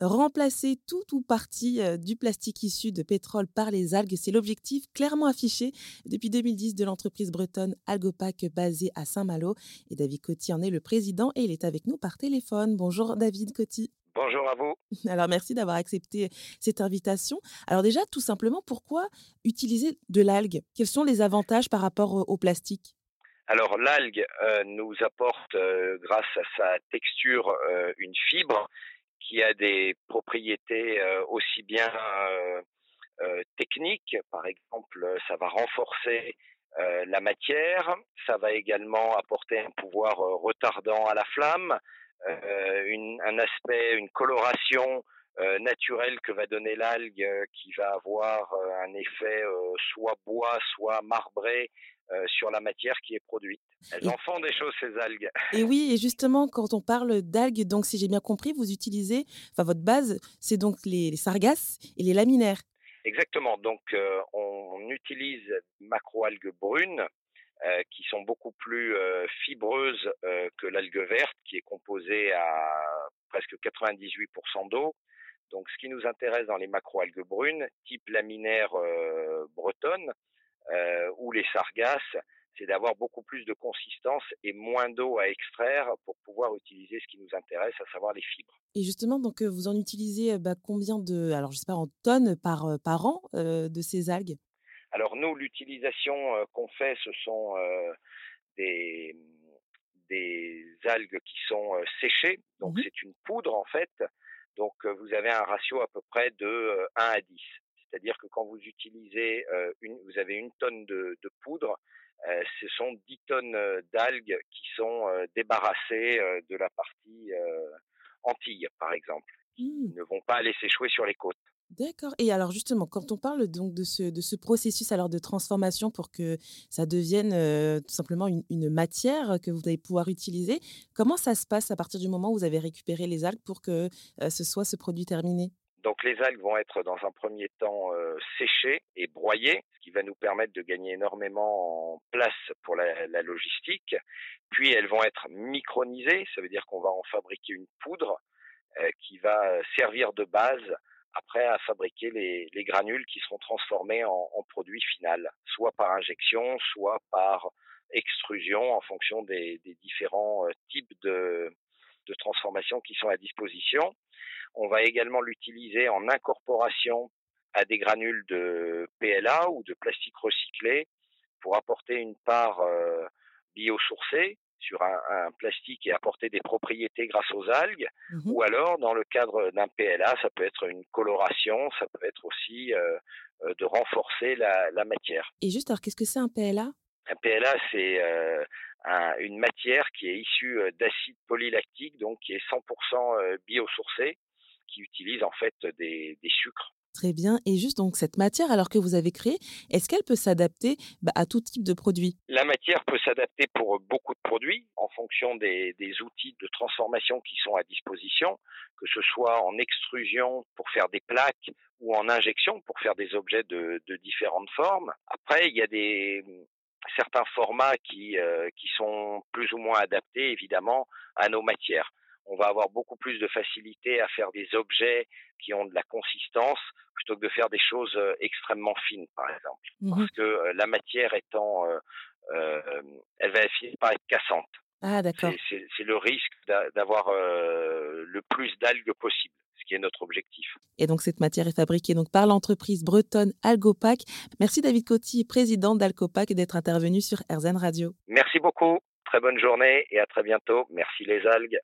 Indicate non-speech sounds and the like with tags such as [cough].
Remplacer tout ou partie du plastique issu de pétrole par les algues, c'est l'objectif clairement affiché depuis 2010 de l'entreprise bretonne Algopac basée à Saint-Malo. Et David Coty en est le président et il est avec nous par téléphone. Bonjour David Coty. Bonjour à vous. [laughs] Alors merci d'avoir accepté cette invitation. Alors déjà, tout simplement, pourquoi utiliser de l'algue? Quels sont les avantages par rapport au plastique? Alors l'algue euh, nous apporte, euh, grâce à sa texture, euh, une fibre qui a des propriétés aussi bien techniques, par exemple, ça va renforcer la matière, ça va également apporter un pouvoir retardant à la flamme, un aspect, une coloration naturelle que va donner l'algue qui va avoir un effet soit bois, soit marbré euh, sur la matière qui est produite. Elles en font des choses, ces algues. [laughs] Et oui, et justement, quand on parle d'algues, donc si j'ai bien compris, vous utilisez, enfin votre base, c'est donc les, sargasses et les laminaires. Exactement. Donc euh, on, utilise macroalgues brunes euh, qui sont beaucoup plus fibreuses que l'algue verte, qui est composée à presque 98% d'eau. Donc, ce qui nous intéresse dans les macroalgues brunes, type laminaire bretonne, euh, ou les sargasses, c'est d'avoir beaucoup plus de consistance et moins d'eau à extraire pour pouvoir utiliser ce qui nous intéresse, à savoir les fibres. Et justement, donc euh, vous en utilisez euh, bah, combien de, alors je sais pas en tonnes par par an de ces algues? Alors nous, l'utilisation qu'on fait, ce sont des des algues qui sont séchées, donc mmh c'est une poudre en fait. Donc vous avez un ratio à peu près de 1 à 10. C'est-à-dire que quand vous utilisez, euh, une, vous avez une tonne de, poudre, euh, ce sont 10 tonnes euh, d'algues qui sont débarrassées de la partie Antilles, par exemple, qui mmh. ne vont pas aller s'échouer sur les côtes. D'accord. Et alors justement, quand on parle donc de ce, de ce processus alors de transformation pour que ça devienne tout simplement une, matière que vous allez pouvoir utiliser, comment ça se passe à partir du moment où vous avez récupéré les algues pour que ce soit ce produit terminé? Donc les algues vont être dans un premier temps séchées et broyées, ce qui va nous permettre de gagner énormément en place pour la, logistique. Puis elles vont être micronisées, ça veut dire qu'on va en fabriquer une poudre qui va servir de base après à fabriquer les, granules qui seront transformés en, produit final, soit par injection, soit par extrusion en fonction des, différents euh, types de, de transformations qui sont à disposition. On va également l'utiliser en incorporation à des granules de PLA ou de plastique recyclé pour apporter une part euh, biosourcée sur un, plastique et apporter des propriétés grâce aux algues, mmh ou alors dans le cadre d'un PLA, ça peut être une coloration, ça peut être aussi euh, euh, de renforcer la, matière. Et juste, alors qu'est-ce que c'est un PLA Un PLA, c'est une matière qui est issue d'acide polylactique, donc qui est 100% biosourcée, qui utilise en fait des, sucres. Très bien. Et juste donc cette matière, alors que vous avez créée, est-ce qu'elle peut s'adapter bah, à tout type de produit? La matière peut s'adapter pour beaucoup de produits en fonction des, outils de transformation qui sont à disposition, que ce soit en extrusion pour faire des plaques ou en injection pour faire des objets de, différentes formes. Après, il y a certains formats euh, qui sont plus ou moins adaptés évidemment à nos matières on va avoir beaucoup plus de facilité à faire des objets qui ont de la consistance plutôt que de faire des choses euh, extrêmement fines, par exemple. Mmh Parce que euh, la matière étant, euh, elle va finir par être cassante. Ah, d'accord. C'est le risque d'avoir le plus d'algues possible ce qui est notre objectif. Et donc cette matière est fabriquée donc par l'entreprise bretonne Algopac. Merci David Coty, président d'Algopac, d'être intervenu sur RZN Radio. Merci beaucoup. Très bonne journée et à très bientôt. Merci les algues.